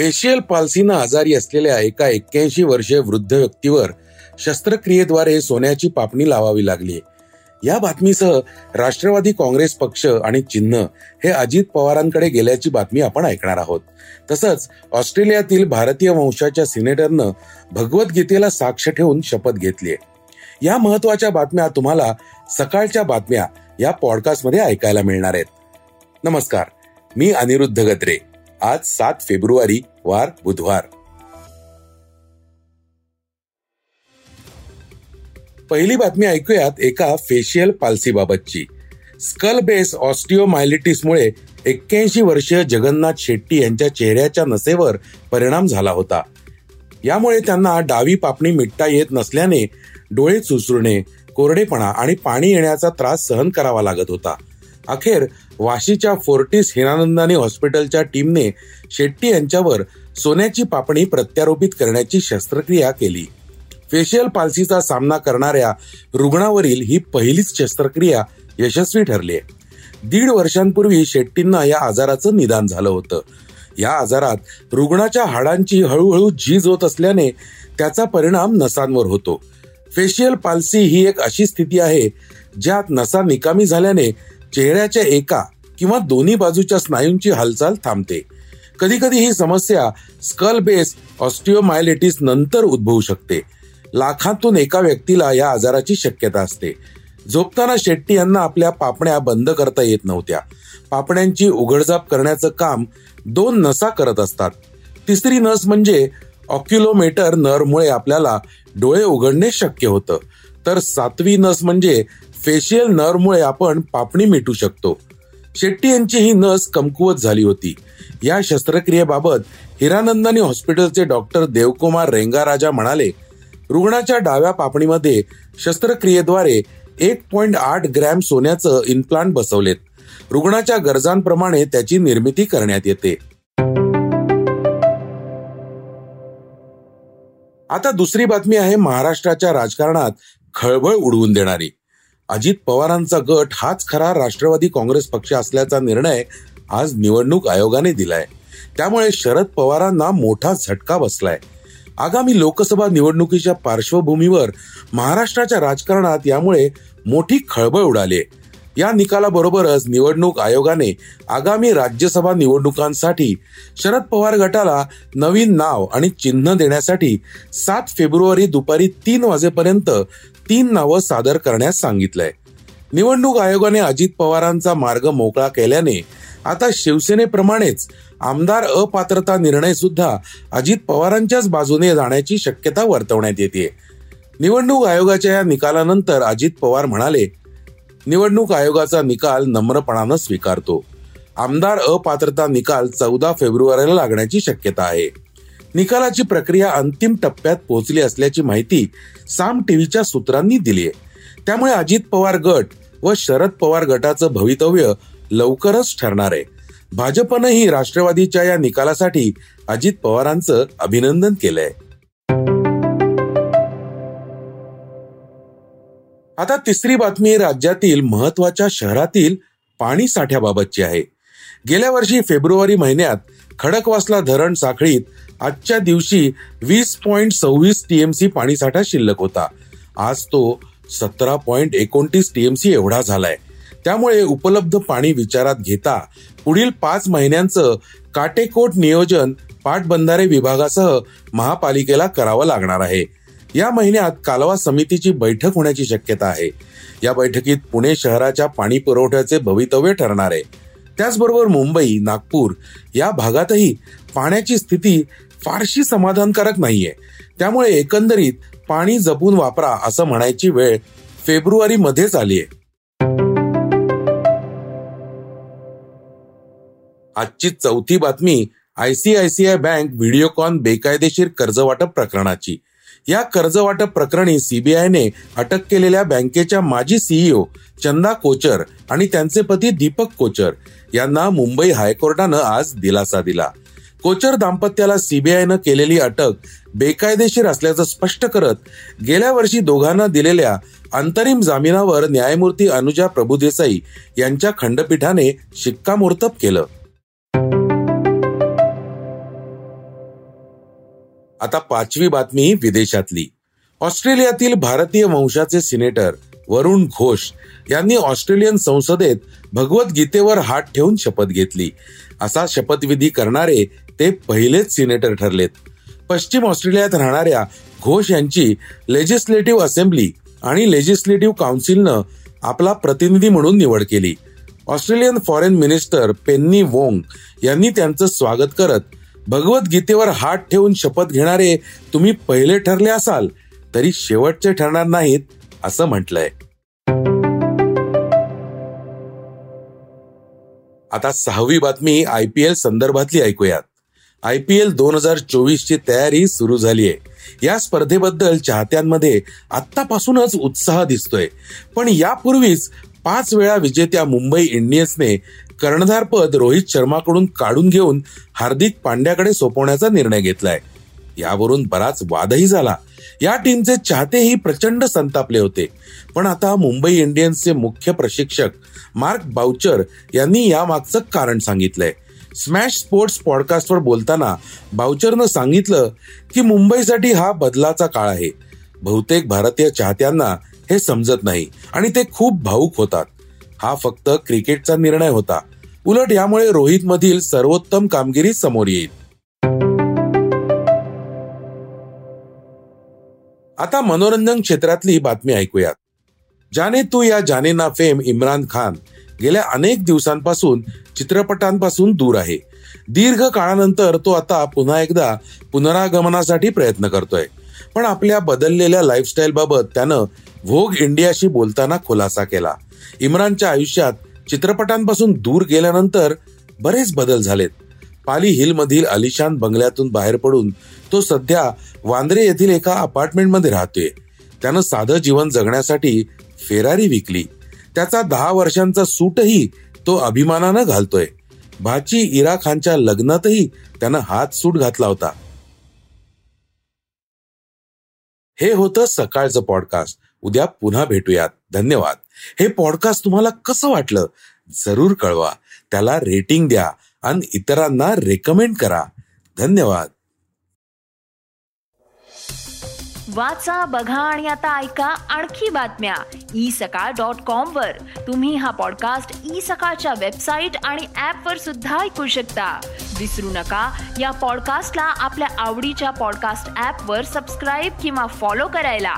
Facial पाल्सीनं आजारी असलेल्या एका एक्क्याऐंशी वर्षीय वृद्ध व्यक्तीवर शस्त्रक्रियेद्वारे सोन्याची पापणी लावावी लागली. या बातमीसह राष्ट्रवादी काँग्रेस पक्ष आणि चिन्ह हे अजित पवारांकडे गेल्याची बातमी आपण ऐकणार आहोत. तसंच ऑस्ट्रेलियातील भारतीय वंशाच्या सिनेटरनं भगवद्गीतेला साक्ष ठेवून शपथ घेतली या महत्त्वाच्या बातम्या तुम्हाला सकाळच्या बातम्या या पॉडकास्टमध्ये ऐकायला मिळणार आहेत. नमस्कार मी अनिरुद्ध गत्रे आज सात फेब्रुवारी वार बुधवार. पहिली बातमी ऐकूयात एका फेशियल पाल्सीबाबतची. स्कल बेस ऑस्टिओमायलिटिसमुळे एक्क्याऐंशी वर्षीय जगन्नाथ शेट्टी यांच्या चेहऱ्याच्या नसेवर परिणाम झाला होता. यामुळे त्यांना डावी पापणी मिटता येत नसल्याने डोळे चुसरुणे कोरडेपणा आणि पाणी येण्याचा त्रास सहन करावा लागत होता. अखेर वाशीच्या फोर्टिस हिरानंदानी हॉस्पिटलच्या टीमने शेट्टी यांच्यावर सोन्याची पापणी प्रत्यारोपित करण्याची शस्त्रक्रिया केली. फेशियल पाल्सीचा सामना करणाऱ्या रुग्णावरील ही पहिलीच शस्त्रक्रिया यशस्वी ठरली आहे. दीड वर्षांपूर्वी शेट्टींना या आजाराचं निदान झालं होतं. या आजारात रुग्णाच्या हाडांची हळूहळू झीज होत असल्याने त्याचा परिणाम नसांवर होतो. फेशियल पाल्सी ही एक अशी स्थिती आहे ज्यात नसा निकामी झाल्याने चेहऱ्याच्या एका किंवा दोन्ही बाजूच्या स्नायूंची हालचाल थांबते. कधी कधी ही समस्या स्कल बेस ऑस्टिओमायलेटिस नंतर उद्भवू शकते. लाखांतून एका व्यक्तीला या आजाराची शक्यता असते. झोपताना शेट्टी यांना आपल्या पापण्या बंद करता येत नव्हत्या. पापण्यांची उघडझाप करण्याचं काम दोन नसा करत असतात. तिसरी नस म्हणजे ऑक्युलोमीटर नरमुळे आपल्याला डोळे उघडणे शक्य होतं. तर सातवी नस म्हणजे फेशियल नर्वमुळे आपण पापणी मिटू शकतो. शेट्टी यांची ही नस कमकुवत झाली होती. या शस्त्रक्रियेबाबत हिरानंदानी हॉस्पिटलचे डॉक्टर देवकुमार रेंगाराजा म्हणाले रुग्णाच्या डाव्या पापणीमध्ये शस्त्रक्रियेद्वारे एक पॉइंट आठ ग्रॅम सोन्याचं इम्प्लांट बसवलेत. रुग्णाच्या गरजांप्रमाणे त्याची निर्मिती करण्यात येते. आता दुसरी बातमी आहे महाराष्ट्राच्या राजकारणात खळबळ उडवून देणारी. अजित पवारांचा गट हाच खरा राष्ट्रवादी काँग्रेस पक्ष असल्याचा निर्णय आज निवडणूक आयोगाने दिलाय. त्यामुळे शरद पवारांना मोठा झटका बसलाय. आगामी लोकसभा निवडणुकीच्या पार्श्वभूमीवर महाराष्ट्राच्या राजकारणात यामुळे मोठी खळबळ उडाली या निकालाबरोबरच निवडणूक आयोगाने आगामी राज्यसभा निवडणुकांसाठी शरद पवार गटाला नवीन नाव आणि चिन्ह देण्यासाठी सात फेब्रुवारी दुपारी तीन वाजेपर्यंत तीन नावं सादर करण्यास सांगितलंय. निवडणूक आयोगाने अजित पवारांचा मार्ग मोकळा केल्याने आता शिवसेनेप्रमाणेच आमदार अपात्रता निर्णय सुद्धा अजित पवारांच्याच बाजूने जाण्याची शक्यता वर्तवण्यात येते निवडणूक आयोगाच्या या निकालानंतर अजित पवार म्हणाले निवडणूक आयोगाचा निकाल नम्रपणानं स्वीकारतो. आमदार अपात्रता निकाल चौदा फेब्रुवारीला लागण्याची शक्यता आहे. निकालाची प्रक्रिया अंतिम टप्प्यात पोहोचली असल्याची माहिती साम टीव्हीच्या सूत्रांनी दिली आहे. त्यामुळे अजित पवार गट व शरद पवार गटाचं भवितव्य लवकरच ठरणार आहे. भाजपनंही राष्ट्रवादीच्या या निकालासाठी अजित पवारांचं अभिनंदन केलंय. आता तिसरी बातमी राज्यातील महत्त्वाच्या शहरातील पाणी साठ्याबाबतची आहे. गेल्या वर्षी फेब्रुवारी महिन्यात खडकवासला धरण साखळीत आजच्या दिवशी वीस पॉईंट सव्वीस टीएमसी पाणीसाठा शिल्लक होता. आज तो सतरा पॉईंट एकोणतीस टीएमसी एवढा झालाय. त्यामुळे उपलब्ध पाणी विचारात घेता पुढील पाच महिन्यांचं काटेकोट नियोजन पाटबंधारे विभागासह महापालिकेला करावं लागणार आहे. या महिन्यात कालवा समितीची बैठक होण्याची शक्यता आहे. या बैठकीत पुणे शहराच्या पाणी पुरवठ्याचे भवितव्य ठरणार आहे. त्याचबरोबर मुंबई नागपूर या भागातही पाण्याची स्थिती फारशी समाधानकारक नाहीये. त्यामुळे एकंदरीत पाणी जपून वापरा असं म्हणायची वेळ फेब्रुवारी मध्येच आलीये आजची चौथी बातमी आयसीआयसीआय बँक व्हिडिओकॉन बेकायदेशीर कर्ज वाटप प्रकरणाची. या कर्जवाटप प्रकरणी सीबीआयने अटक केलेल्या बँकेच्या माजी सीईओ चंदा कोचर आणि त्यांचे पती दीपक कोचर यांना मुंबई हायकोर्टानं आज दिलासा दिला. कोचर दाम्पत्याला सीबीआयनं केलेली अटक बेकायदेशीर असल्याचं स्पष्ट करत गेल्या वर्षी दोघांना दिलेल्या अंतरिम जामिनावर न्यायमूर्ती अनुजा प्रभुदेसाई यांच्या खंडपीठाने शिक्कामोर्तब केलं. आता पाचवी बातमी विदेशातली. ऑस्ट्रेलियातील भारतीय वंशाचे सिनेटर वरुण घोष यांनी ऑस्ट्रेलियन संसदेत भगवद्गीतेवर हात ठेवून शपथ घेतली. असा शपथविधी करणारे ते पहिलेच सिनेटर ठरलेत. पश्चिम ऑस्ट्रेलियात राहणाऱ्या घोष यांची लेजिस्लेटिव्ह असेंब्ली आणि लेजिस्लेटिव्ह काउन्सिलनं आपला प्रतिनिधी म्हणून निवड केली. Australian foreign minister Penny Wong यांनी त्यांचं स्वागत करत भगवद्गीतेवर हात ठेवून शपथ घेणारे तुम्ही पहिले ठरले असाल तरी शेवटचे ठरणार नाहीत असं म्हटलंय. आता सहावी बातमी आय पी एल संदर्भातली ऐकूयात. आय पी एल दोन हजार चोवीस ची तयारी सुरू झाली आहे या स्पर्धेबद्दल चाहत्यांमध्ये आतापासूनच उत्साह दिसतोय. पण यापूर्वीच पाच वेळा विजेत्या मुंबई इंडियन्सने कर्णधारपद रोहित शर्माकडून काढून घेऊन हार्दिक पांड्याकडे सोपवण्याचा निर्णय घेतलाय. यावरून बराच वादही झाला. या टीमचे चाहतेही प्रचंड संतापले होते. पण आता मुंबई इंडियन्सचे मुख्य प्रशिक्षक मार्क बाउचर यांनी यामागचं कारण सांगितलंय. स्मॅश स्पोर्ट्स पॉडकास्टवर बोलताना बाउचरनं सांगितलं की मुंबईसाठी हा बदलाचा काळ आहे. बहुतेक भारतीय चाहत्यांना हे समजत नाही आणि ते खूप भाऊक होतात. हा फक्त क्रिकेटचा निर्णय होता. उलट यामुळे रोहित मधील सर्वोत्तम कामगिरी समोर येईल. आता मनोरंजन क्षेत्रातली बातमी ऐकूयात. जाने तू या जाने ना फेम इम्रान खान गेल्या अनेक दिवसांपासून चित्रपटांपासून दूर आहे. दीर्घ काळानंतर तो आता पुन्हा एकदा पुनरागमनासाठी प्रयत्न करतोय. पण आपल्या बदललेल्या लाईफस्टाईल बाबत त्यानं व्होग इंडियाशी बोलताना खुलासा केला. इम्रानच्या आयुष्यात चित्रपटांपासून दूर गेल्यानंतर बरेच बदल झालेत. पाली हिल मधील अलिशान बंगल्यातून बाहेर पडून तो सध्या वांद्रे येथील एका अपार्टमेंटमध्ये राहतोय. त्यानं साधं जीवन जगण्यासाठी फेरारी विकली. त्याचा दहा वर्षांचा सूटही तो अभिमानानं घालतोय. भाची इरा खानच्या लग्नातही त्यानं हात सूट घातला होता. हे होतं सकाळचं पॉडकास्ट. उद्या पुन्हा भेटूयात. धन्यवाद. हे पॉडकास्ट तुम्हाला कसं वाटलं? जरूर कळवा. त्याला रेटिंग द्या आणि इतरांना रेकमेंड करा. धन्यवाद. वाचा बघा आणि आता ऐका आणखी बातम्या. ई सकाळ डॉट कॉम वर. तुम्ही हा पॉडकास्ट ई सकाळच्या वेबसाईट आणि ऍप वर सुद्धा ऐकू शकता. विसरू नका. या पॉडकास्टला आपल्या आवडीच्या पॉडकास्ट ऍप वर सबस्क्राईब किंवा फॉलो करायला.